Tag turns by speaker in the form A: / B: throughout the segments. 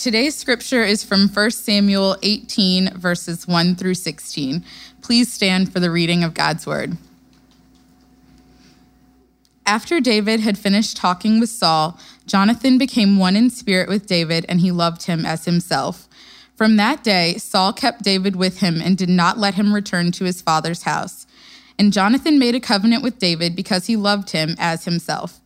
A: Today's scripture is from 1 Samuel 18, verses 1 through 16. Please stand for the reading of God's word. After David had finished talking with Saul, Jonathan became one in spirit with David, and he loved him as himself. From that day, Saul kept David with him and did not let him return to his father's house. And Jonathan made a covenant with David because he loved him as himself.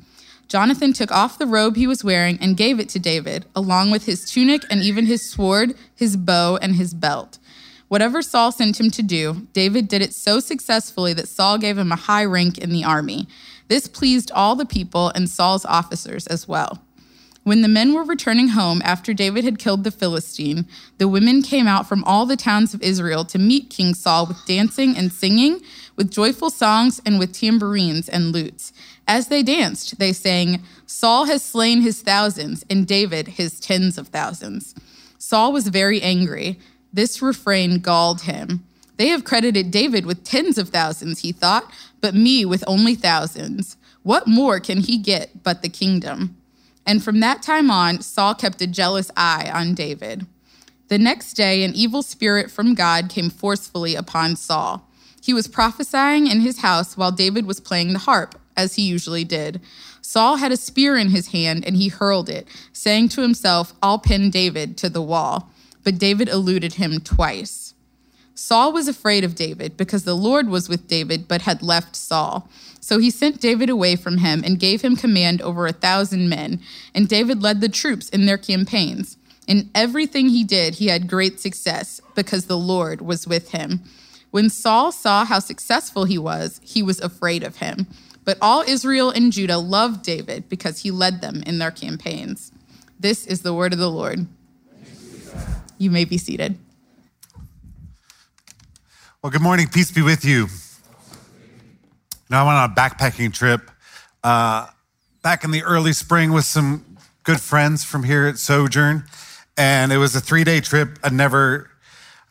A: Jonathan took off the robe he was wearing and gave it to David, along with his tunic and even his sword, his bow, and his belt. Whatever Saul sent him to do, David did it so successfully that Saul gave him a high rank in the army. This pleased all the people and Saul's officers as well. When the men were returning home after David had killed the Philistine, the women came out from all the towns of Israel to meet King Saul with dancing and singing, with joyful songs, and with tambourines and lutes. As they danced, they sang, Saul has slain his thousands, and David his tens of thousands. Saul was very angry. This refrain galled him. They have credited David with tens of thousands, he thought, but me with only thousands. What more can he get but the kingdom? And from that time on, Saul kept a jealous eye on David. The next day, an evil spirit from God came forcefully upon Saul. He was prophesying in his house while David was playing the harp, as he usually did. Saul had a spear in his hand, and he hurled it, saying to himself, I'll pin David to the wall. But David eluded him twice. Saul was afraid of David because the Lord was with David but had left Saul. So he sent David away from him and gave him command over a thousand men, and David led the troops in their campaigns. In everything he did, he had great success because the Lord was with him. When Saul saw how successful he was, he was afraid of him. But all Israel and Judah loved David because he led them in their campaigns. This is the word of the Lord. You may be seated.
B: Well, good morning. Peace be with you. Now, I went on a backpacking trip uh, back in the early spring with some good friends from here at Sojourn. And it was a three day trip. I'd never,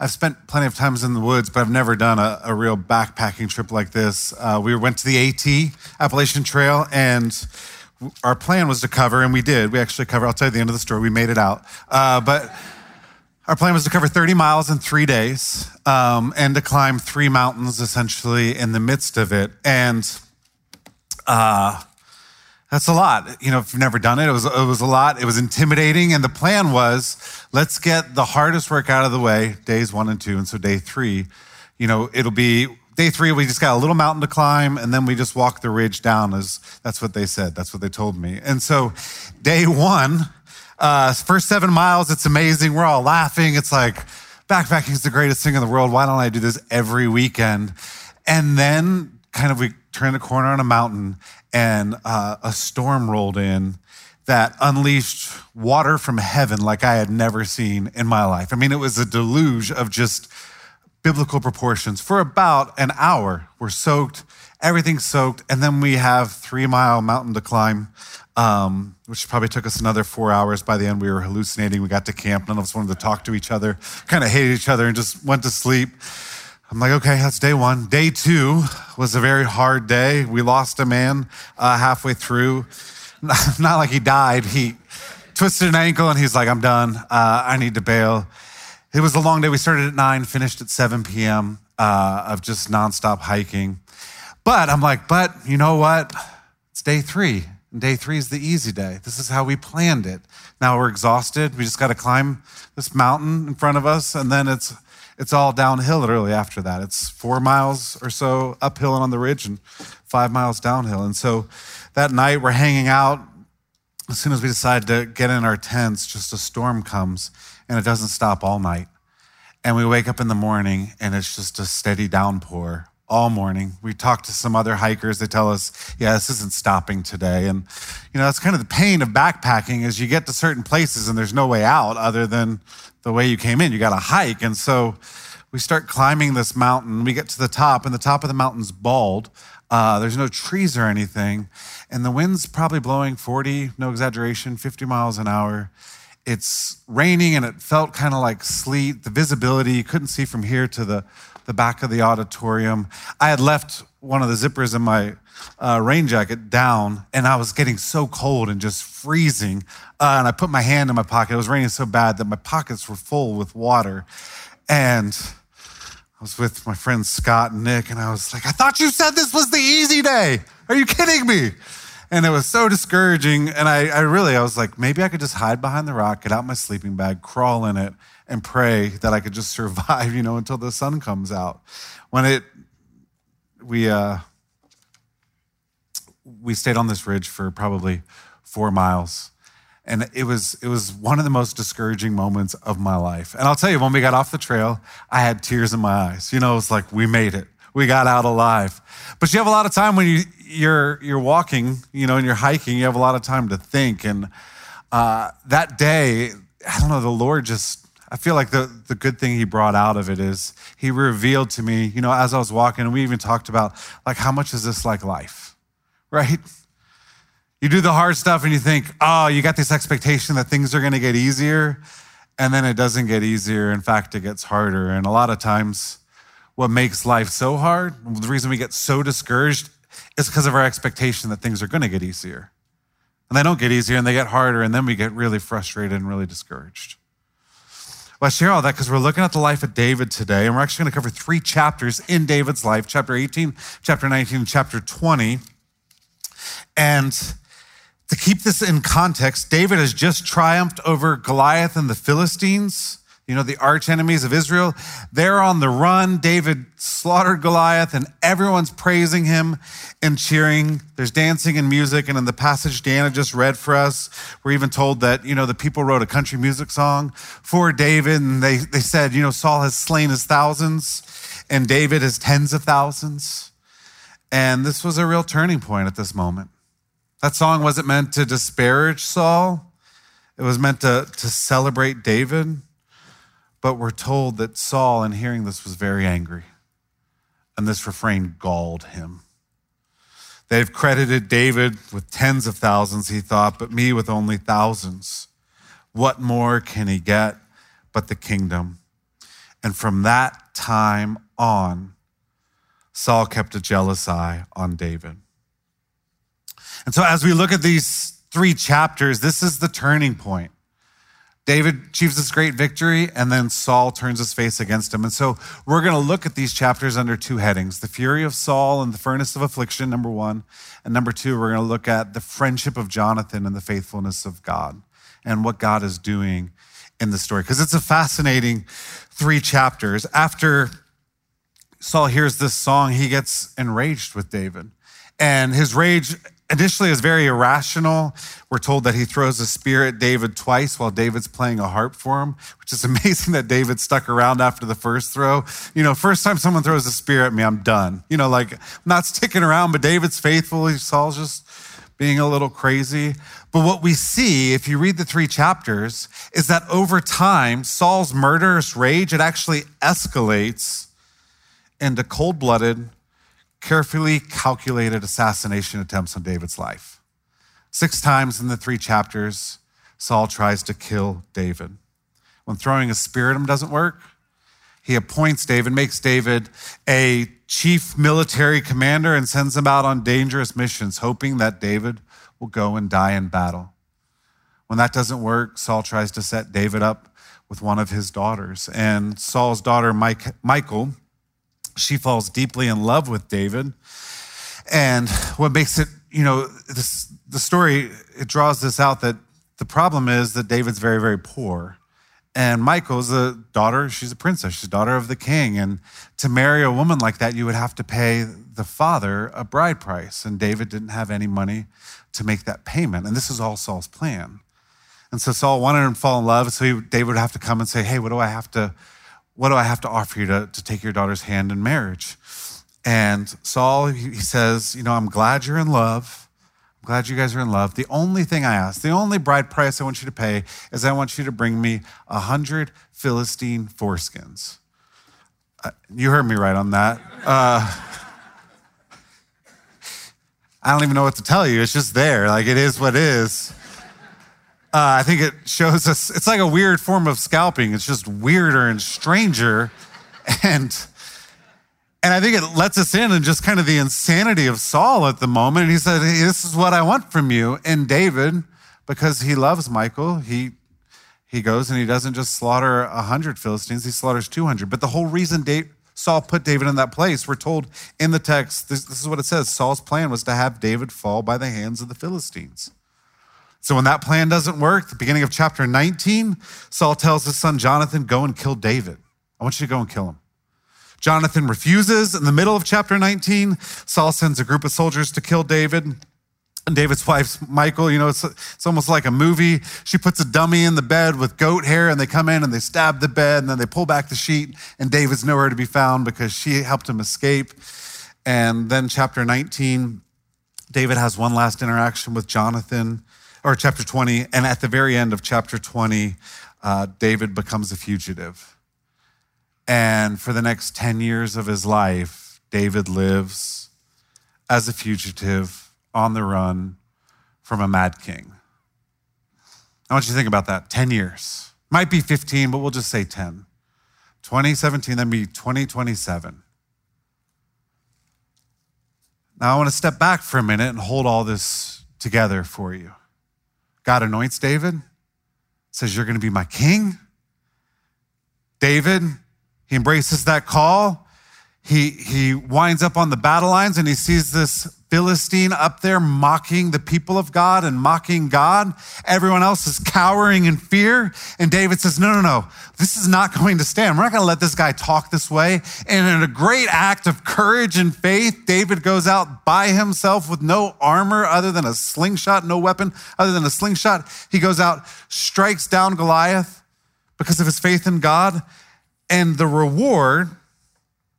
B: I've spent plenty of times in the woods, but I've never done a, a real backpacking trip like this. Uh, we went to the AT, Appalachian Trail, and our plan was to cover, and we did. We actually covered outside the end of the story. We made it out. Uh, but our plan was to cover 30 miles in three days um, and to climb three mountains essentially in the midst of it. And uh, that's a lot. You know, if you've never done it, it was, it was a lot. It was intimidating. And the plan was let's get the hardest work out of the way, days one and two. And so day three, you know, it'll be day three, we just got a little mountain to climb, and then we just walk the ridge down. As that's what they said. That's what they told me. And so, day one, uh, first seven miles, it's amazing. We're all laughing. It's like, backpacking is the greatest thing in the world. Why don't I do this every weekend? And then kind of we turn the corner on a mountain and uh, a storm rolled in that unleashed water from heaven like I had never seen in my life. I mean, it was a deluge of just biblical proportions. For about an hour, we're soaked, everything's soaked, and then we have three mile mountain to climb um, which probably took us another four hours. By the end, we were hallucinating. We got to camp. None of us wanted to talk to each other, kind of hated each other, and just went to sleep. I'm like, okay, that's day one. Day two was a very hard day. We lost a man uh, halfway through. Not like he died. He twisted an ankle and he's like, I'm done. Uh, I need to bail. It was a long day. We started at 9, finished at 7 p.m. Uh, of just nonstop hiking. But I'm like, but you know what? It's day three. And day three is the easy day. This is how we planned it. Now we're exhausted. We just got to climb this mountain in front of us, and then it's it's all downhill literally after that. It's four miles or so uphill and on the ridge, and five miles downhill. And so that night we're hanging out. As soon as we decide to get in our tents, just a storm comes, and it doesn't stop all night. And we wake up in the morning, and it's just a steady downpour all morning. We talked to some other hikers. They tell us, yeah, this isn't stopping today. And, you know, that's kind of the pain of backpacking is you get to certain places and there's no way out other than the way you came in. You got to hike. And so we start climbing this mountain. We get to the top, and the top of the mountain's bald. Uh, there's no trees or anything. And the wind's probably blowing 40, no exaggeration, 50 miles an hour. it's raining and it felt kind of like sleet. The visibility, you couldn't see from here to the, the back of the auditorium. I had left one of the zippers in my uh, rain jacket down and I was getting so cold and just freezing. Uh, and I put my hand in my pocket. It was raining so bad that my pockets were full with water. And I was with my friends Scott and Nick, and I was like, I thought you said this was the easy day. Are you kidding me? And it was so discouraging. And I, I really, I was like, maybe I could just hide behind the rock, get out my sleeping bag, crawl in it, and pray that I could just survive, you know, until the sun comes out. When it, we, uh, we stayed on this ridge for probably four miles. And it was, it was one of the most discouraging moments of my life. And I'll tell you, when we got off the trail, I had tears in my eyes. You know, it's like, we made it. We got out alive. But you have a lot of time when you, you're you're walking, you know, and you're hiking, you have a lot of time to think. And uh, that day, I don't know, the Lord just I feel like the, the good thing he brought out of it is he revealed to me, you know, as I was walking, and we even talked about like how much is this like life, right? You do the hard stuff and you think, oh, you got this expectation that things are gonna get easier, and then it doesn't get easier. In fact, it gets harder. And a lot of times, what makes life so hard, the reason we get so discouraged is because of our expectation that things are to get easier. And they don't get easier and they get harder, and then we get really frustrated and really discouraged. I share all that because we're looking at the life of David today, and we're actually going to cover three chapters in David's life chapter 18, chapter 19, and chapter 20. And to keep this in context, David has just triumphed over Goliath and the Philistines you know, the arch enemies of Israel. They're on the run. David slaughtered Goliath, and everyone's praising him and cheering. There's dancing and music. And in the passage Diana just read for us, we're even told that, you know, the people wrote a country music song for David. And they, they said, you know, Saul has slain his thousands, and David has tens of thousands. And this was a real turning point at this moment. That song wasn't meant to disparage Saul, it was meant to, to celebrate David. But we're told that Saul, in hearing this, was very angry, and this refrain galled him. They've credited David with tens of thousands, he thought, but me with only thousands. What more can he get but the kingdom? And from that time on, Saul kept a jealous eye on David. And so, as we look at these three chapters, this is the turning point. David achieves this great victory, and then Saul turns his face against him. And so we're going to look at these chapters under two headings the fury of Saul and the furnace of affliction, number one. And number two, we're going to look at the friendship of Jonathan and the faithfulness of God and what God is doing in the story. Because it's a fascinating three chapters. After Saul hears this song, he gets enraged with David. And his rage initially is very irrational. We're told that he throws a spear at David twice while David's playing a harp for him, which is amazing that David stuck around after the first throw. You know, first time someone throws a spear at me, I'm done. You know, like I'm not sticking around, but David's faithful. Saul's just being a little crazy. But what we see, if you read the three chapters, is that over time, Saul's murderous rage, it actually escalates into cold blooded carefully calculated assassination attempts on David's life. Six times in the three chapters, Saul tries to kill David. When throwing a spear at him doesn't work, he appoints David, makes David a chief military commander, and sends him out on dangerous missions, hoping that David will go and die in battle. When that doesn't work, Saul tries to set David up with one of his daughters. And Saul's daughter, Mike, Michal, she falls deeply in love with David. And what makes it, you know, this, the story, it draws this out that the problem is that David's very, very poor. And Michal's a daughter, she's a princess, she's a daughter of the king. And to marry a woman like that, you would have to pay the father a bride price. And David didn't have any money to make that payment. And this is all Saul's plan. And so Saul wanted him to fall in love. So he, David would have to come and say, Hey, what do I have to what do I have to offer you to, to take your daughter's hand in marriage? And Saul, he says, You know, I'm glad you're in love. I'm glad you guys are in love. The only thing I ask, the only bride price I want you to pay is I want you to bring me a hundred Philistine foreskins. Uh, you heard me right on that. Uh, I don't even know what to tell you. It's just there. Like it is what it is. Uh, I think it shows us, it's like a weird form of scalping. It's just weirder and stranger. And, and I think it lets us in and just kind of the insanity of Saul at the moment. He said, hey, This is what I want from you. And David, because he loves Michael, he he goes and he doesn't just slaughter 100 Philistines, he slaughters 200. But the whole reason Saul put David in that place, we're told in the text, this, this is what it says Saul's plan was to have David fall by the hands of the Philistines. So when that plan doesn't work, the beginning of chapter 19, Saul tells his son Jonathan, Go and kill David. I want you to go and kill him. Jonathan refuses. In the middle of chapter 19, Saul sends a group of soldiers to kill David. And David's wife, Michael, you know, it's, it's almost like a movie. She puts a dummy in the bed with goat hair, and they come in and they stab the bed, and then they pull back the sheet, and David's nowhere to be found because she helped him escape. And then, chapter 19, David has one last interaction with Jonathan, or chapter 20. And at the very end of chapter 20, uh, David becomes a fugitive. And for the next 10 years of his life, David lives as a fugitive on the run from a mad king. I want you to think about that 10 years. Might be 15, but we'll just say 10. 2017, then be 2027. Now I want to step back for a minute and hold all this together for you. God anoints David, says, You're going to be my king. David, he embraces that call. He, he winds up on the battle lines and he sees this Philistine up there mocking the people of God and mocking God. Everyone else is cowering in fear. And David says, No, no, no, this is not going to stand. We're not going to let this guy talk this way. And in a great act of courage and faith, David goes out by himself with no armor other than a slingshot, no weapon other than a slingshot. He goes out, strikes down Goliath because of his faith in God. And the reward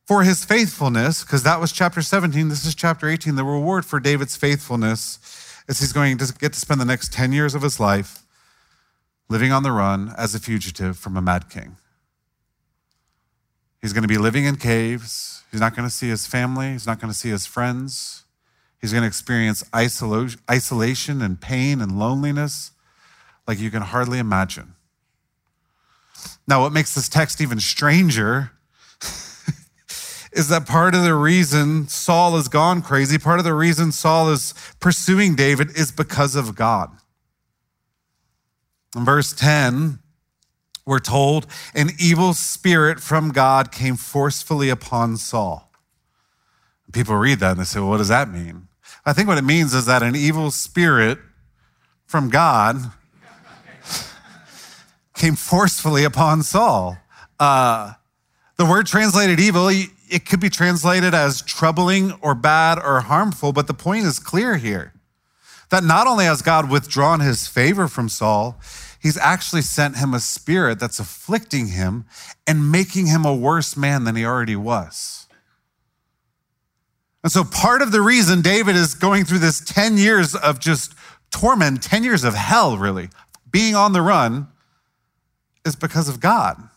B: for his faithfulness, because that was chapter 17, this is chapter 18. The reward for David's faithfulness is he's going to get to spend the next 10 years of his life living on the run as a fugitive from a mad king. He's going to be living in caves. He's not going to see his family. He's not going to see his friends. He's going to experience isolation and pain and loneliness like you can hardly imagine. Now, what makes this text even stranger is that part of the reason Saul has gone crazy, part of the reason Saul is pursuing David is because of God. In verse 10, we're told an evil spirit from God came forcefully upon Saul. People read that and they say, well, what does that mean? I think what it means is that an evil spirit from God came forcefully upon Saul. Uh, the word translated evil, it could be translated as troubling or bad or harmful, but the point is clear here that not only has God withdrawn his favor from Saul, he's actually sent him a spirit that's afflicting him and making him a worse man than he already was. And so, part of the reason David is going through this 10 years of just torment, 10 years of hell, really, being on the run, is because of God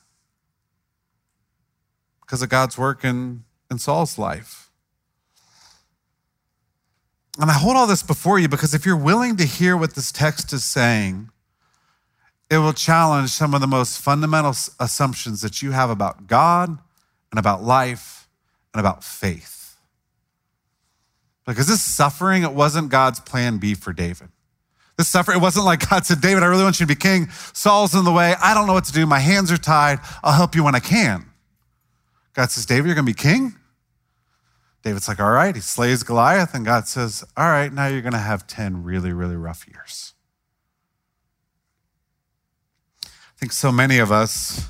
B: because of God's work in, in Saul's life. And I hold all this before you because if you're willing to hear what this text is saying, it will challenge some of the most fundamental assumptions that you have about God and about life and about faith. Because this suffering, it wasn't God's plan B for David. This suffering, it wasn't like God said, David, I really want you to be king. Saul's in the way. I don't know what to do. My hands are tied. I'll help you when I can. God says, David, you're going to be king? David's like, all right. He slays Goliath, and God says, all right, now you're going to have 10 really, really rough years. I think so many of us,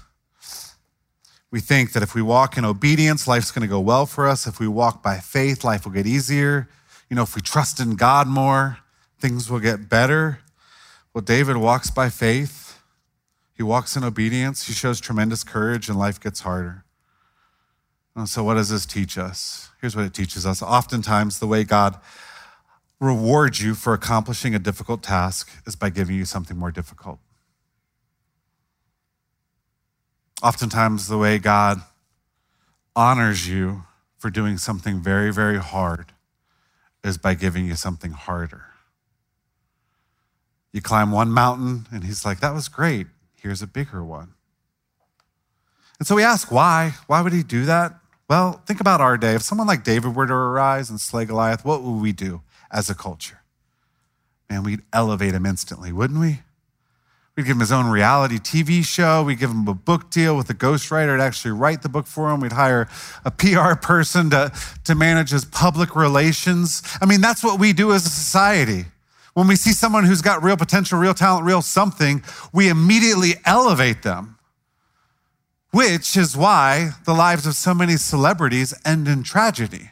B: we think that if we walk in obedience, life's going to go well for us. If we walk by faith, life will get easier. You know, if we trust in God more, things will get better. Well, David walks by faith. He walks in obedience. He shows tremendous courage, and life gets harder. So, what does this teach us? Here's what it teaches us. Oftentimes, the way God rewards you for accomplishing a difficult task is by giving you something more difficult. Oftentimes, the way God honors you for doing something very, very hard is by giving you something harder. You climb one mountain, and he's like, That was great. Here's a bigger one. And so we ask, why? Why would he do that? Well, think about our day. If someone like David were to arise and slay Goliath, what would we do as a culture? Man, we'd elevate him instantly, wouldn't we? We'd give him his own reality TV show. We'd give him a book deal with a ghostwriter to actually write the book for him. We'd hire a PR person to, to manage his public relations. I mean, that's what we do as a society. When we see someone who's got real potential, real talent, real something, we immediately elevate them which is why the lives of so many celebrities end in tragedy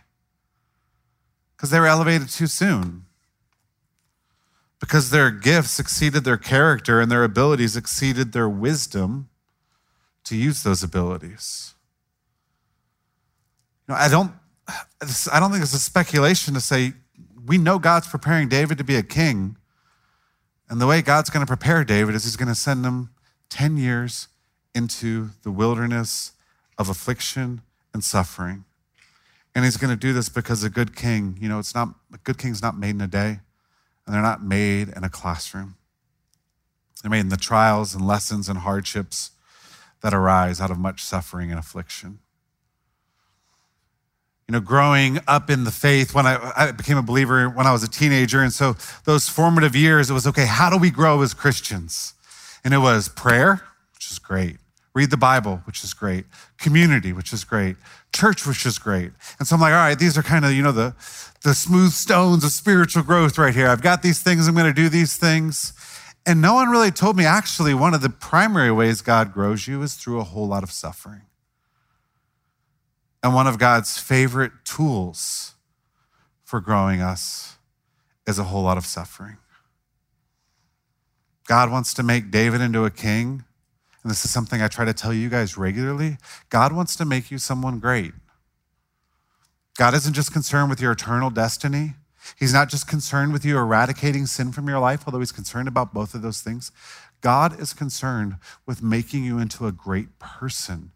B: because they were elevated too soon. Because their gifts exceeded their character and their abilities exceeded their wisdom to use those abilities. You know, I don't, I don't think it's a speculation to say we know God's preparing David to be a king. And the way God's going to prepare David is he's going to send him 10 years into the wilderness of affliction and suffering. And he's going to do this because a good king, you know, it's not, a good king's not made in a day, and they're not made in a classroom. They're made in the trials and lessons and hardships that arise out of much suffering and affliction. You know, growing up in the faith, when I, I became a believer when I was a teenager, and so those formative years, it was okay, how do we grow as Christians? And it was prayer, which is great read the Bible, which is great, community, which is great, church, which is great. And so I'm like, all right, these are kind of, you know, the, the smooth stones of spiritual growth right here. I've got these things, I'm going to do these things. And no one really told me actually one of the primary ways God grows you is through a whole lot of suffering. And one of God's favorite tools for growing us is a whole lot of suffering. God wants to make David into a king and this is something I try to tell you guys regularly, God wants to make you someone great. God isn't just concerned with your eternal destiny. He's not just concerned with you eradicating sin from your life, although he's concerned about both of those things. God is concerned with making you into a great person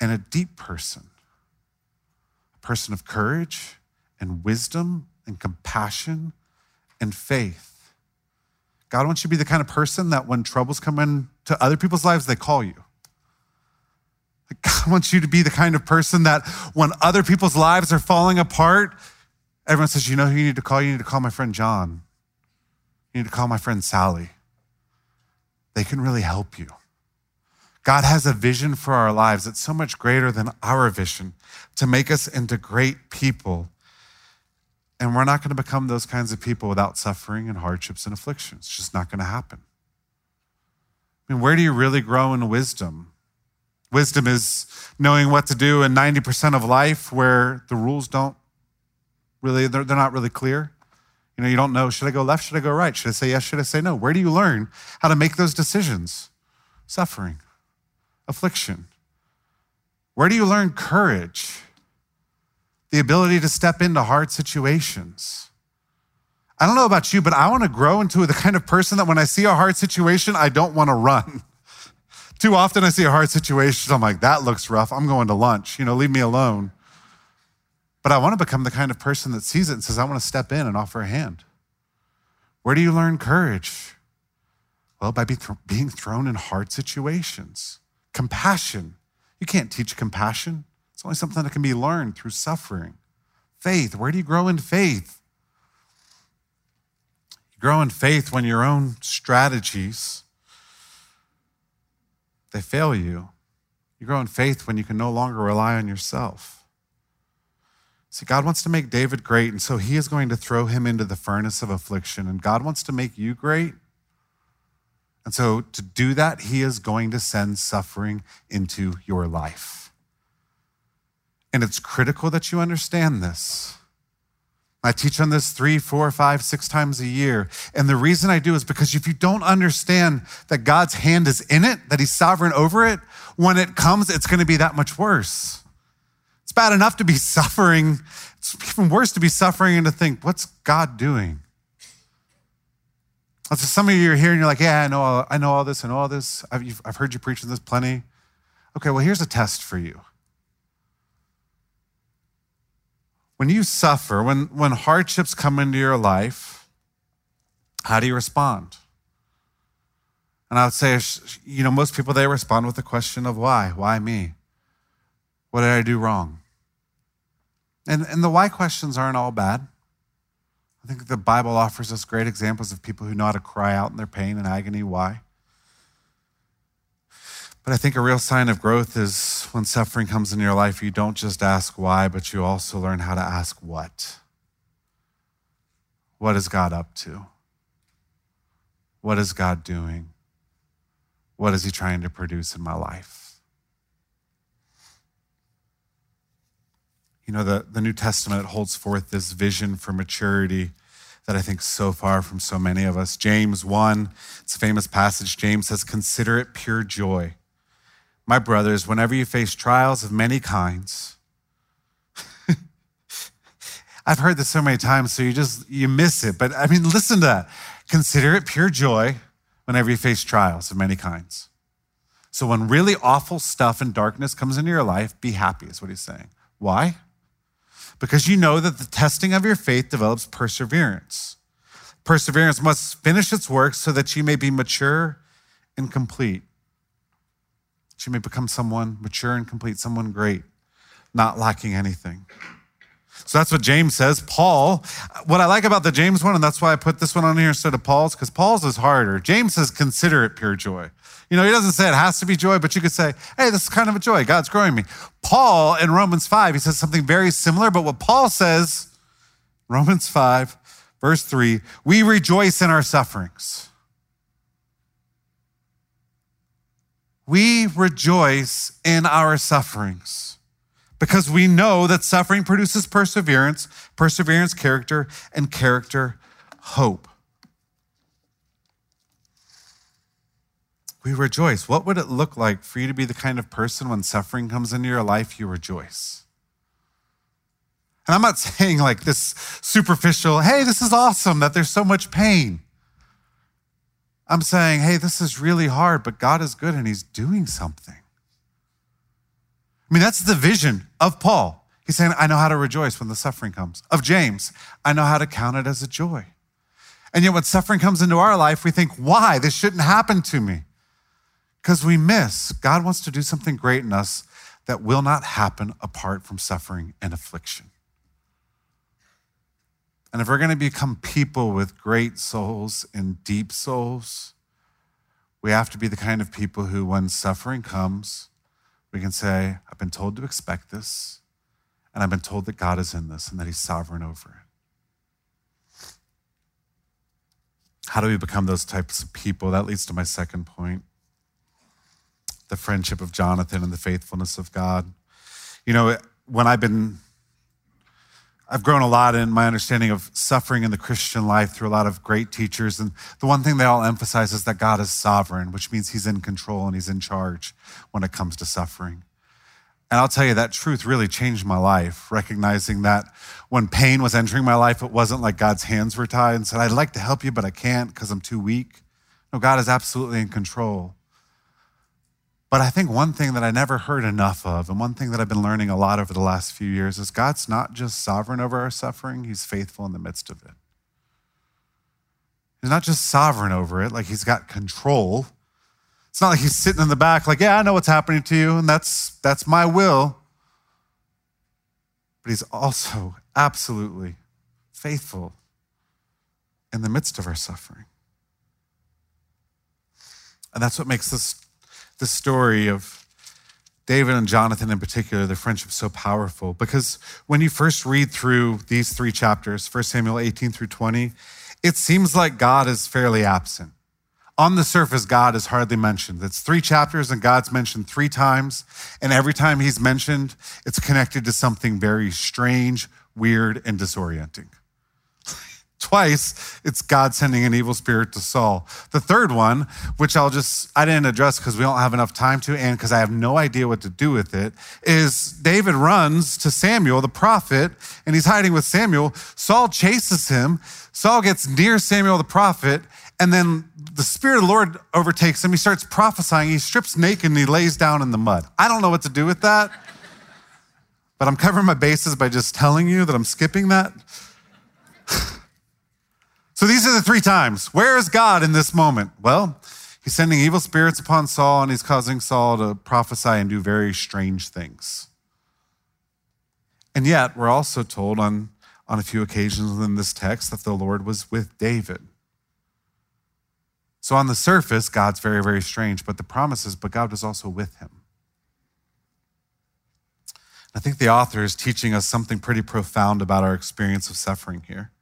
B: and a deep person, a person of courage and wisdom and compassion and faith. God wants you to be the kind of person that when troubles come into other people's lives, they call you. God wants you to be the kind of person that when other people's lives are falling apart, everyone says, You know who you need to call? You need to call my friend John. You need to call my friend Sally. They can really help you. God has a vision for our lives that's so much greater than our vision to make us into great people and we're not going to become those kinds of people without suffering and hardships and afflictions. It's just not going to happen. I mean, where do you really grow in wisdom? Wisdom is knowing what to do in 90% of life where the rules don't really, they're, they're not really clear. You know, you don't know, should I go left? Should I go right? Should I say yes? Should I say no? Where do you learn how to make those decisions? Suffering, affliction. Where do you learn courage? the ability to step into hard situations. I don't know about you, but I want to grow into the kind of person that when I see a hard situation, I don't want to run. Too often I see a hard situation, I'm like, that looks rough. I'm going to lunch. You know, leave me alone. But I want to become the kind of person that sees it and says, I want to step in and offer a hand. Where do you learn courage? Well, by being thrown in hard situations. Compassion. You can't teach compassion. It's only something that can be learned through suffering. Faith, where do you grow in faith? Grow in faith when your own strategies they fail you. You grow in faith when you can no longer rely on yourself. See, God wants to make David great, and so he is going to throw him into the furnace of affliction. And God wants to make you great. And so to do that, he is going to send suffering into your life. And it's critical that you understand this. I teach on this three, four, five, six times a year. And the reason I do is because if you don't understand that God's hand is in it, that He's sovereign over it, when it comes, it's going to be that much worse. It's bad enough to be suffering. It's even worse to be suffering and to think, what's God doing? So some of you are here and you're like, yeah, I know all, I know all this and all this. I've, I've heard you preaching this plenty. Okay, well, here's a test for you. When you suffer, when, when hardships come into your life, how do you respond? And I would say, you know, most people, they respond with the question of why? Why me? What did I do wrong? And, and the why questions aren't all bad. I think the Bible offers us great examples of people who know how to cry out in their pain and agony. Why? But I think a real sign of growth is when suffering comes in your life, you don't just ask why, but you also learn how to ask what. What is God up to? What is God doing? What is He trying to produce in my life? You know, the, the New Testament holds forth this vision for maturity that I think so far from so many of us. James 1, it's a famous passage. James says, Consider it pure joy my brothers, whenever you face trials of many kinds, I've heard this so many times, so you just you miss it. But I mean, listen to that. Consider it pure joy whenever you face trials of many kinds. So when really awful stuff and darkness comes into your life, be happy, is what he's saying. Why? Because you know that the testing of your faith develops perseverance. Perseverance must finish its work so that you may be mature and complete you may become someone mature and complete, someone great, not lacking anything. So that's what James says. Paul, what I like about the James one, and that's why I put this one on here instead of Paul's, because Paul's is harder. James says, consider it pure joy. You know, he doesn't say it has to be joy, but you could say, hey, this is kind of a joy. God's growing me. Paul in Romans 5, he says something very similar, but what Paul says, Romans 5, verse 3, we rejoice in our sufferings. We rejoice in our sufferings because we know that suffering produces perseverance, perseverance, character, and character, hope. We rejoice. What would it look like for you to be the kind of person when suffering comes into your life, you rejoice? And I'm not saying like this superficial, hey, this is awesome that there's so much pain. I'm saying, hey, this is really hard, but God is good and He's doing something. I mean, that's the vision of Paul. He's saying, I know how to rejoice when the suffering comes. Of James, I know how to count it as a joy. And yet, when suffering comes into our life, we think, why? This shouldn't happen to me. Because we miss. God wants to do something great in us that will not happen apart from suffering and affliction. And if we're going to become people with great souls and deep souls, we have to be the kind of people who, when suffering comes, we can say, I've been told to expect this, and I've been told that God is in this and that He's sovereign over it. How do we become those types of people? That leads to my second point the friendship of Jonathan and the faithfulness of God. You know, when I've been I've grown a lot in my understanding of suffering in the Christian life through a lot of great teachers. And the one thing they all emphasize is that God is sovereign, which means he's in control and he's in charge when it comes to suffering. And I'll tell you, that truth really changed my life, recognizing that when pain was entering my life, it wasn't like God's hands were tied and said, I'd like to help you, but I can't because I'm too weak. No, God is absolutely in control. But I think one thing that I never heard enough of, and one thing that I've been learning a lot over the last few years, is God's not just sovereign over our suffering, He's faithful in the midst of it. He's not just sovereign over it, like He's got control. It's not like He's sitting in the back, like, yeah, I know what's happening to you, and that's, that's my will. But He's also absolutely faithful in the midst of our suffering. And that's what makes this the story of David and Jonathan in particular, their friendship so powerful because when you first read through these three chapters, 1 Samuel 18 through 20, it seems like God is fairly absent. On the surface, God is hardly mentioned. It's three chapters and God's mentioned three times. And every time he's mentioned, it's connected to something very strange, weird, and disorienting. Twice, it's God sending an evil spirit to Saul. The third one, which I'll just, I didn't address because we don't have enough time to, and because I have no idea what to do with it, is David runs to Samuel, the prophet, and he's hiding with Samuel. Saul chases him. Saul gets near Samuel, the prophet, and then the Spirit of the Lord overtakes him. He starts prophesying. He strips naked and he lays down in the mud. I don't know what to do with that, but I'm covering my bases by just telling you that I'm skipping that. So these are the three times. Where is God in this moment? Well, He's sending evil spirits upon Saul and he's causing Saul to prophesy and do very strange things. And yet, we're also told on, on a few occasions in this text that the Lord was with David. So, on the surface, God's very, very strange, but the promise is, but God was also with him. I think the author is teaching us something pretty profound about our experience of suffering here.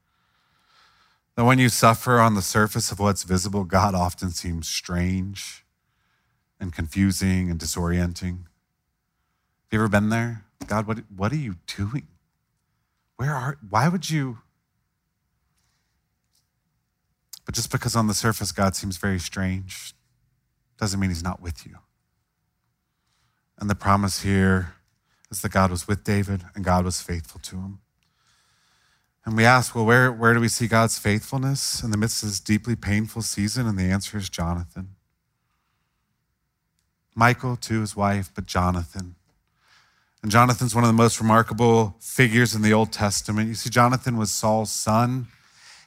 B: That when you suffer on the surface of what's visible, God often seems strange and confusing and disorienting. Have you ever been there? God, what, what are you doing? Where are, why would you? But just because on the surface God seems very strange doesn't mean he's not with you. And the promise here is that God was with David and God was faithful to him. And we ask, well, where, where do we see God's faithfulness in the midst of this deeply painful season? And the answer is Jonathan. Michael to his wife, but Jonathan. And Jonathan's one of the most remarkable figures in the Old Testament. You see, Jonathan was Saul's son.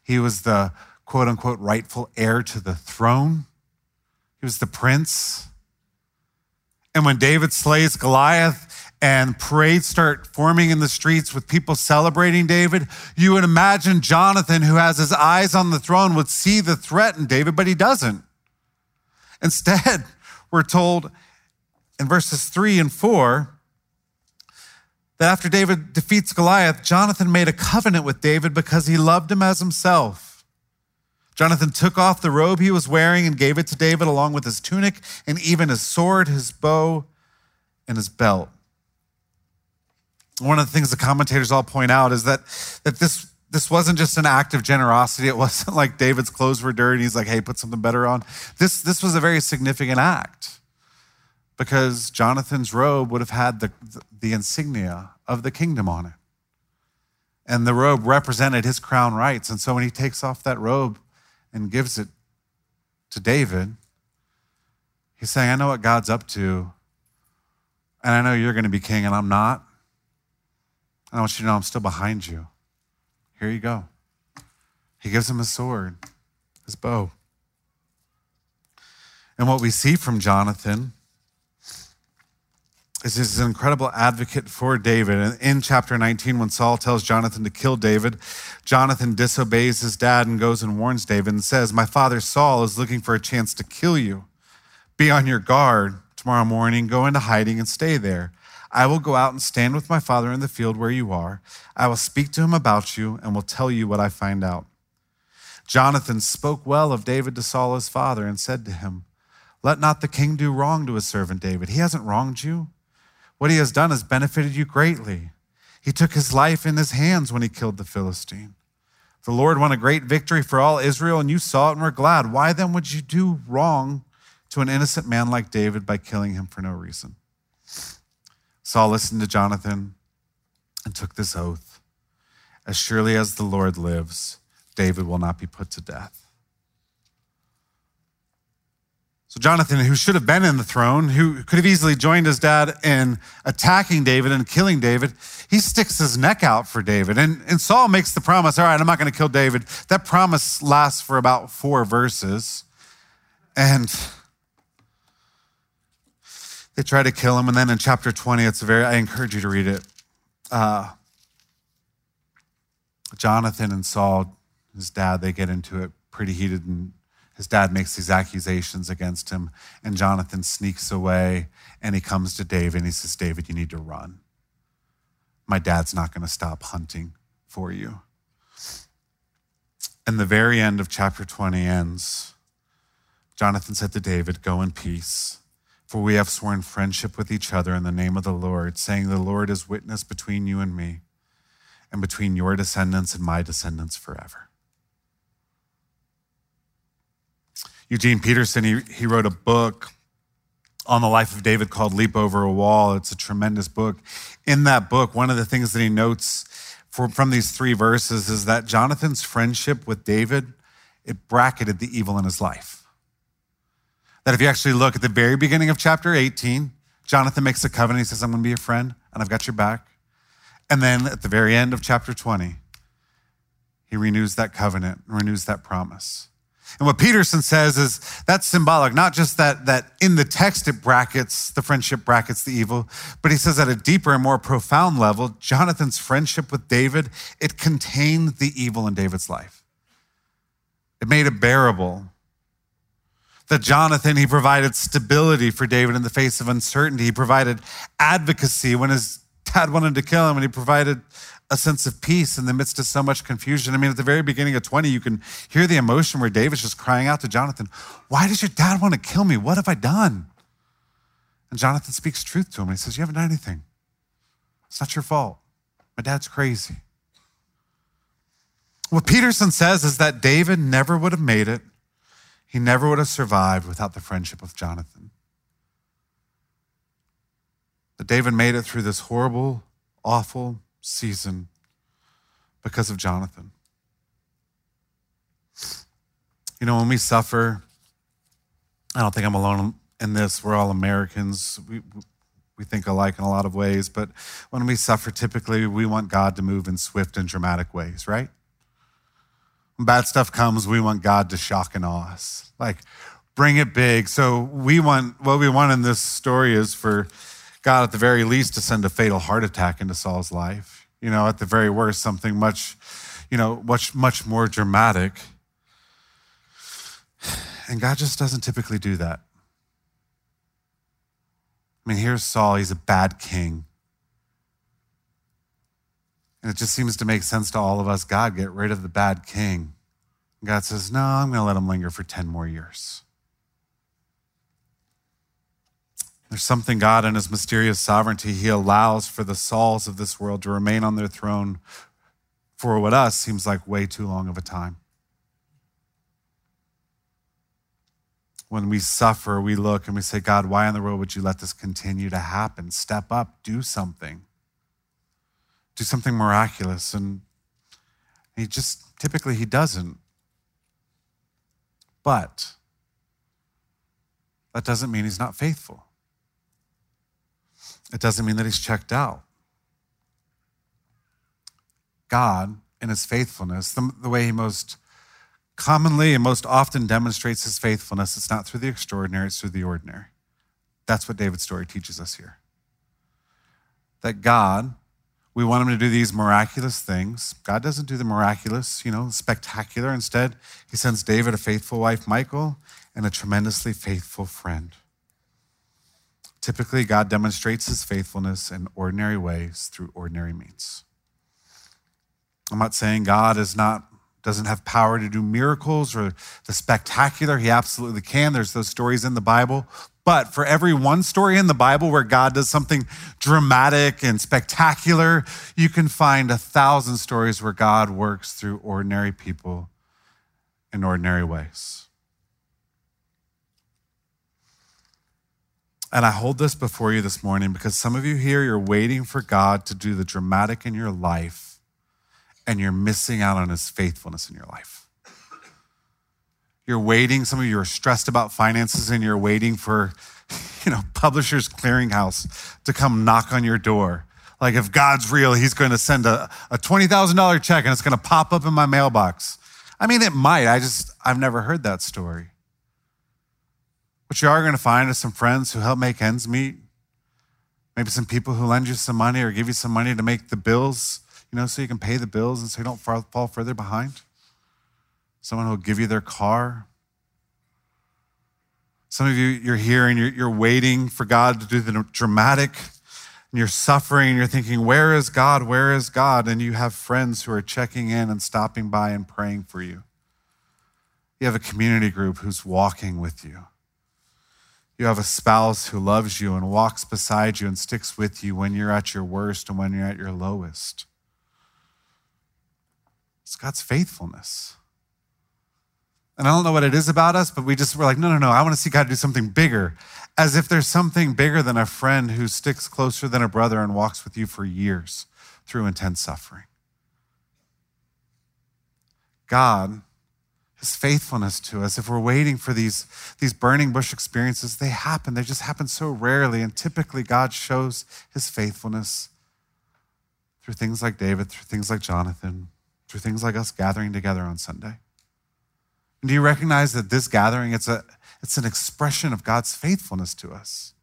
B: He was the quote unquote rightful heir to the throne, he was the prince. And when David slays Goliath and parades start forming in the streets with people celebrating David, you would imagine Jonathan, who has his eyes on the throne, would see the threat in David, but he doesn't. Instead, we're told in verses three and four that after David defeats Goliath, Jonathan made a covenant with David because he loved him as himself. Jonathan took off the robe he was wearing and gave it to David along with his tunic and even his sword, his bow, and his belt. One of the things the commentators all point out is that, that this, this wasn't just an act of generosity. It wasn't like David's clothes were dirty. He's like, hey, put something better on. This, this was a very significant act because Jonathan's robe would have had the, the insignia of the kingdom on it. And the robe represented his crown rights. And so when he takes off that robe and gives it to David, he's saying, I know what God's up to, and I know you're going to be king, and I'm not. I want you to know I'm still behind you. Here you go. He gives him his sword, his bow. And what we see from Jonathan is he's an incredible advocate for David. And in chapter 19, when Saul tells Jonathan to kill David, Jonathan disobeys his dad and goes and warns David and says, My father Saul is looking for a chance to kill you. Be on your guard tomorrow morning, go into hiding and stay there. I will go out and stand with my father in the field where you are. I will speak to him about you and will tell you what I find out. Jonathan spoke well of David to Saul his father and said to him, Let not the king do wrong to his servant David. He hasn't wronged you. What he has done has benefited you greatly. He took his life in his hands when he killed the Philistine. The Lord won a great victory for all Israel, and you saw it and were glad. Why then would you do wrong to an innocent man like David by killing him for no reason? Saul listened to Jonathan and took this oath As surely as the Lord lives, David will not be put to death. So, Jonathan, who should have been in the throne, who could have easily joined his dad in attacking David and killing David, he sticks his neck out for David. And, and Saul makes the promise all right, I'm not going to kill David. That promise lasts for about four verses. And they try to kill him. And then in chapter 20, it's very, I encourage you to read it. Uh, Jonathan and Saul, his dad, they get into it pretty heated and his dad makes these accusations against him, and Jonathan sneaks away and he comes to David and he says, David, you need to run. My dad's not going to stop hunting for you. And the very end of chapter 20 ends. Jonathan said to David, Go in peace, for we have sworn friendship with each other in the name of the Lord, saying, The Lord is witness between you and me, and between your descendants and my descendants forever. Eugene Peterson, he, he wrote a book on the life of David called Leap Over a Wall. It's a tremendous book. In that book, one of the things that he notes for, from these three verses is that Jonathan's friendship with David, it bracketed the evil in his life. That if you actually look at the very beginning of chapter 18, Jonathan makes a covenant. He says, I'm going to be your friend and I've got your back. And then at the very end of chapter 20, he renews that covenant, renews that promise. And what Peterson says is that's symbolic, not just that, that in the text it brackets, the friendship brackets the evil, but he says at a deeper and more profound level, Jonathan's friendship with David, it contained the evil in David's life. It made it bearable. That Jonathan, he provided stability for David in the face of uncertainty. He provided advocacy when his dad wanted to kill him, and he provided a sense of peace in the midst of so much confusion. I mean, at the very beginning of 20, you can hear the emotion where David's just crying out to Jonathan, Why does your dad want to kill me? What have I done? And Jonathan speaks truth to him. And he says, You haven't done anything. It's not your fault. My dad's crazy. What Peterson says is that David never would have made it, he never would have survived without the friendship of Jonathan. That David made it through this horrible, awful, season because of Jonathan. You know, when we suffer, I don't think I'm alone in this. We're all Americans. We, we think alike in a lot of ways, but when we suffer, typically we want God to move in swift and dramatic ways, right? When bad stuff comes, we want God to shock and awe us. Like, bring it big. So we want, what we want in this story is for God at the very least to send a fatal heart attack into Saul's life you know, at the very worst, something much, you know, much, much more dramatic. And God just doesn't typically do that. I mean, here's Saul, he's a bad king. And it just seems to make sense to all of us God, get rid of the bad king. God says, No, I'm going to let him linger for 10 more years. There's something God in his mysterious sovereignty, he allows for the Sauls of this world to remain on their throne for what us seems like way too long of a time. When we suffer, we look and we say, God, why in the world would you let this continue to happen? Step up, do something. Do something miraculous. And he just typically he doesn't. But that doesn't mean he's not faithful. It doesn't mean that he's checked out. God, in his faithfulness, the, the, way he most commonly and most often demonstrates his faithfulness, it's not through the extraordinary, it's through the ordinary. That's what David's story teaches us here. That God, we want him to do these miraculous things. God doesn't do the miraculous, you know, spectacular. Instead, he sends David a faithful wife, Michal, and a tremendously faithful friend. Typically, God demonstrates his faithfulness in ordinary ways through ordinary means. I'm not saying God is not doesn't have power to do miracles or the spectacular. He absolutely can. There's those stories in the Bible. But for every one story in the Bible where God does something dramatic and spectacular, you can find a thousand stories where God works through ordinary people in ordinary ways. And I hold this before you this morning because some of you here, you're waiting for God to do the dramatic in your life, and you're missing out on his faithfulness in your life. You're waiting, some of you are stressed about finances, and you're waiting for, you know, Publishers Clearinghouse to come knock on your door. Like if God's real, he's going to send a, a $20,000 check and it's going to pop up in my mailbox. I mean, it might. I just, I've never heard that story. What you are going to find is some friends who help make ends meet. Maybe some people who lend you some money or give you some money to make the bills, you know, so you can pay the bills and so you don't fall further behind. Someone who will give you their car. Some of you, you're here and you're, you're waiting for God to do the dramatic and you're suffering and you're thinking, Where is God? Where is God? And you have friends who are checking in and stopping by and praying for you. You have a community group who's walking with you. You have a spouse who loves you and walks beside you and sticks with you when you're at your worst and when you're at your lowest. It's God's faithfulness. And I don't know what it is about us, but we just were like, no, no, no, I want to see God do something bigger. As if there's something bigger than a friend who sticks closer than a brother and walks with you for years through intense suffering. God his faithfulness to us, if we're waiting for these, these burning bush experiences, they happen. They just happen so rarely. And typically, God shows his faithfulness through things like David, through things like Jonathan, through things like us gathering together on Sunday. And do you recognize that this gathering, it's, a, it's an expression of God's faithfulness to us?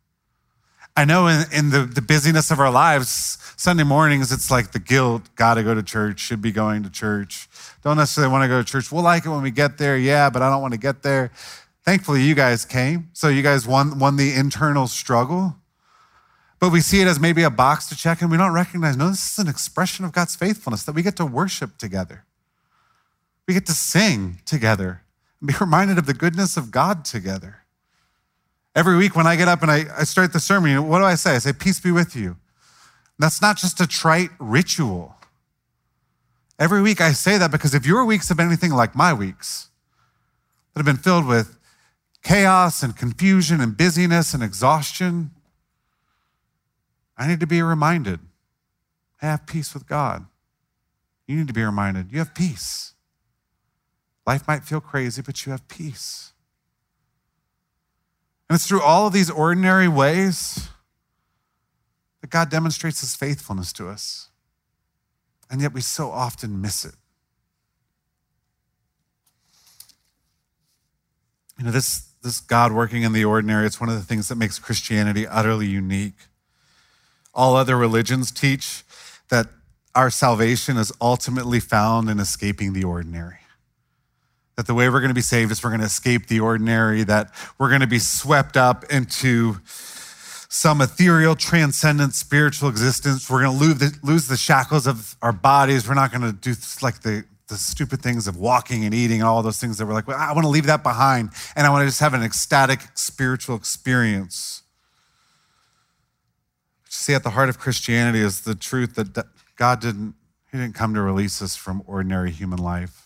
B: I know in, in the, the busyness of our lives, Sunday mornings, it's like the guilt, gotta go to church, should be going to church. Don't necessarily want to go to church. We'll like it when we get there, yeah, but I don't want to get there. Thankfully, you guys came. So you guys won, won the internal struggle. But we see it as maybe a box to check, and we don't recognize, no, this is an expression of God's faithfulness that we get to worship together. We get to sing together be reminded of the goodness of God together. Every week when I get up and I, I start the sermon, what do I say? I say, Peace be with you. That's not just a trite ritual. Every week I say that because if your weeks have been anything like my weeks, that have been filled with chaos and confusion and busyness and exhaustion, I need to be reminded I have peace with God. You need to be reminded you have peace. Life might feel crazy, but you have peace. And it's through all of these ordinary ways that God demonstrates his faithfulness to us. And yet we so often miss it. You know, this, this God working in the ordinary, it's one of the things that makes Christianity utterly unique. All other religions teach that our salvation is ultimately found in escaping the ordinary. That the way we're going to be saved is we're going to escape the ordinary, that we're going to be swept up into some ethereal, transcendent spiritual existence. We're going to lose the, lose the shackles of our bodies. We're not going to do like the, the stupid things of walking and eating and all those things that we're like, well, I want to leave that behind and I want to just have an ecstatic spiritual experience. See, at the heart of Christianity is the truth that God didn't, He didn't come to release us from ordinary human life.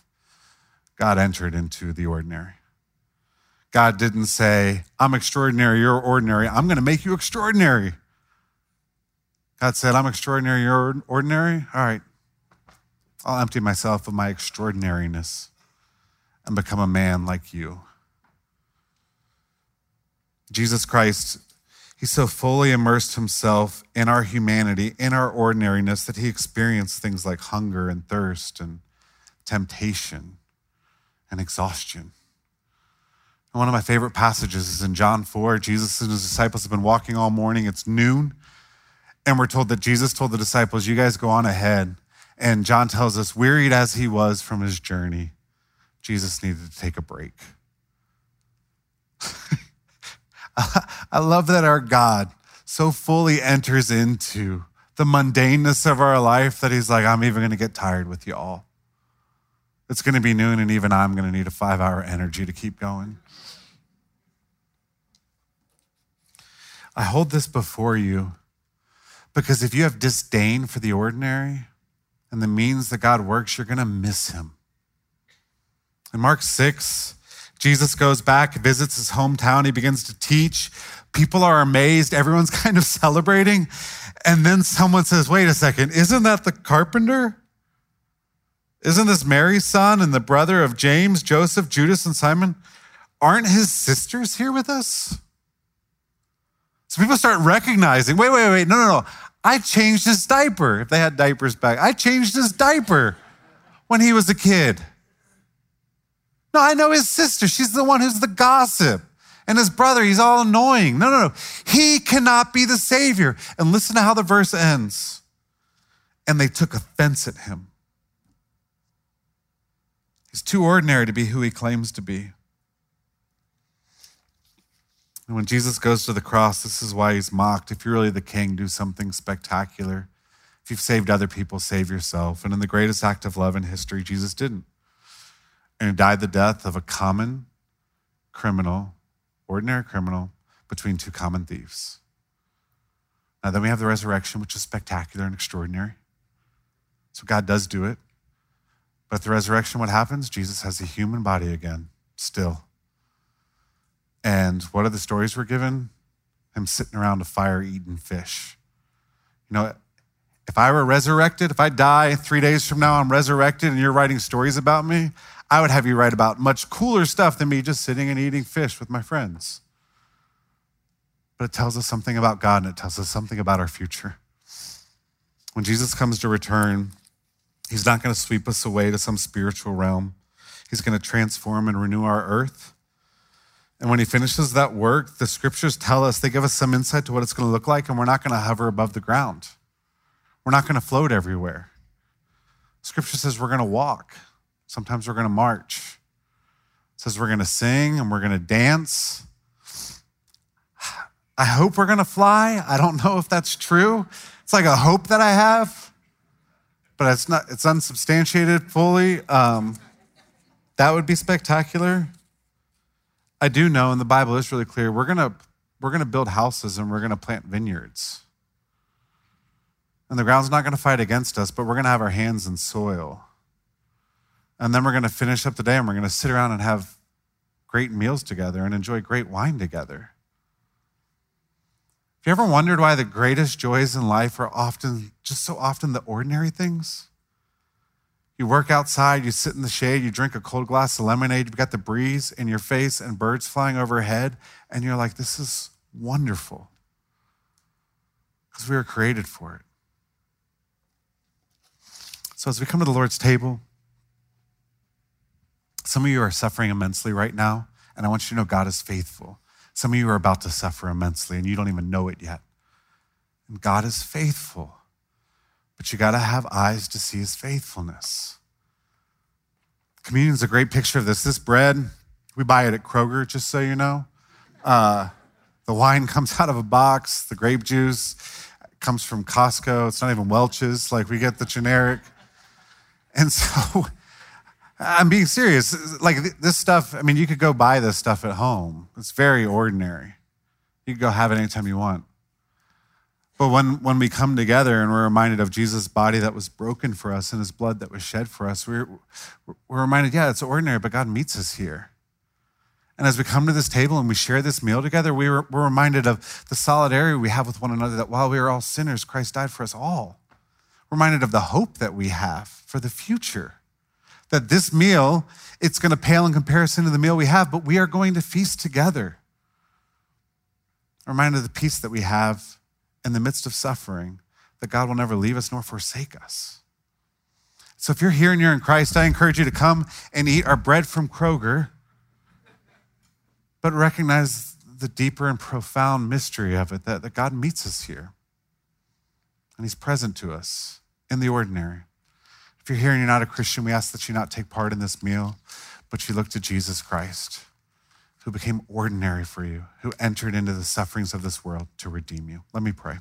B: God entered into the ordinary. God didn't say, I'm extraordinary, you're ordinary. I'm going to make you extraordinary. God said, I'm extraordinary, you're ordinary. All right, I'll empty myself of my extraordinariness and become a man like you. Jesus Christ, he so fully immersed himself in our humanity, in our ordinariness, that he experienced things like hunger and thirst and temptation and exhaustion. One of my favorite passages is in John 4. Jesus and his disciples have been walking all morning. It's noon. And we're told that Jesus told the disciples, You guys go on ahead. And John tells us, wearied as he was from his journey, Jesus needed to take a break. I love that our God so fully enters into the mundaneness of our life that he's like, I'm even going to get tired with you all. It's going to be noon, and even I'm going to need a five hour energy to keep going. I hold this before you because if you have disdain for the ordinary and the means that God works, you're going to miss him. In Mark 6, Jesus goes back, visits his hometown, he begins to teach. People are amazed, everyone's kind of celebrating. And then someone says, Wait a second, isn't that the carpenter? Isn't this Mary's son and the brother of James, Joseph, Judas, and Simon? Aren't his sisters here with us? So people start recognizing wait, wait, wait, no, no, no. I changed his diaper. If they had diapers back, I changed his diaper when he was a kid. No, I know his sister. She's the one who's the gossip. And his brother, he's all annoying. No, no, no. He cannot be the Savior. And listen to how the verse ends. And they took offense at him. He's too ordinary to be who he claims to be. And when Jesus goes to the cross, this is why he's mocked. If you're really the king, do something spectacular. If you've saved other people, save yourself. And in the greatest act of love in history, Jesus didn't. And he died the death of a common criminal, ordinary criminal, between two common thieves. Now, then we have the resurrection, which is spectacular and extraordinary. So God does do it. But at the resurrection, what happens? Jesus has a human body again, still. And what are the stories we're given? Him sitting around a fire eating fish. You know, if I were resurrected, if I die three days from now, I'm resurrected, and you're writing stories about me, I would have you write about much cooler stuff than me just sitting and eating fish with my friends. But it tells us something about God and it tells us something about our future. When Jesus comes to return, He's not going to sweep us away to some spiritual realm. He's going to transform and renew our earth. And when he finishes that work, the scriptures tell us, they give us some insight to what it's going to look like, and we're not going to hover above the ground. We're not going to float everywhere. Scripture says we're going to walk. Sometimes we're going to march. It says we're going to sing and we're going to dance. I hope we're going to fly. I don't know if that's true. It's like a hope that I have, but it's not. It's unsubstantiated fully. Um, that would be spectacular. I do know, and the Bible is really clear. We're gonna we're gonna build houses and we're gonna plant vineyards. And the ground's not gonna fight against us, but we're gonna have our hands in soil. And then we're gonna finish up the day and we're gonna sit around and have great meals together and enjoy great wine together. Have you ever wondered why the greatest joys in life are often, just so often, the ordinary things? You work outside, you sit in the shade, you drink a cold glass of lemonade, you've got the breeze in your face and birds flying overhead, and you're like, this is wonderful. Because we were created for it. So as we come to the Lord's table, some of you are suffering immensely right now, and I want you to know God is faithful. Some of you are about to suffer immensely, and you don't even know it yet. And God is faithful. But you got to have eyes to see his faithfulness. Communion is a great picture of this. This bread, we buy it at Kroger, just so you know. Uh, the wine comes out of a box, the grape juice comes from Costco. It's not even Welch's, like we get the generic. And so I'm being serious. Like this stuff, I mean, you could go buy this stuff at home. It's very ordinary. You can go have it anytime you want. But when, when we come together and we're reminded of Jesus' body that was broken for us and his blood that was shed for us, we're, we're reminded, yeah, it's ordinary, but God meets us here. And as we come to this table and we share this meal together, we we're reminded of the solidarity we have with one another that while we are all sinners, Christ died for us all. Reminded of the hope that we have for the future. That this meal, it's going to pale in comparison to the meal we have, but we are going to feast together. A reminder of the peace that we have in the midst of suffering that God will never leave us nor forsake us. So if you're here and you're in Christ, I encourage you to come and eat our bread from Kroger, but recognize the deeper and profound mystery of it that, that God meets us here and He's present to us in the ordinary. If you're here and you're not a Christian, we ask that you not take part in this meal, but you look to Jesus Christ who became ordinary for you, who entered into the sufferings of this world to redeem you. Let me pray.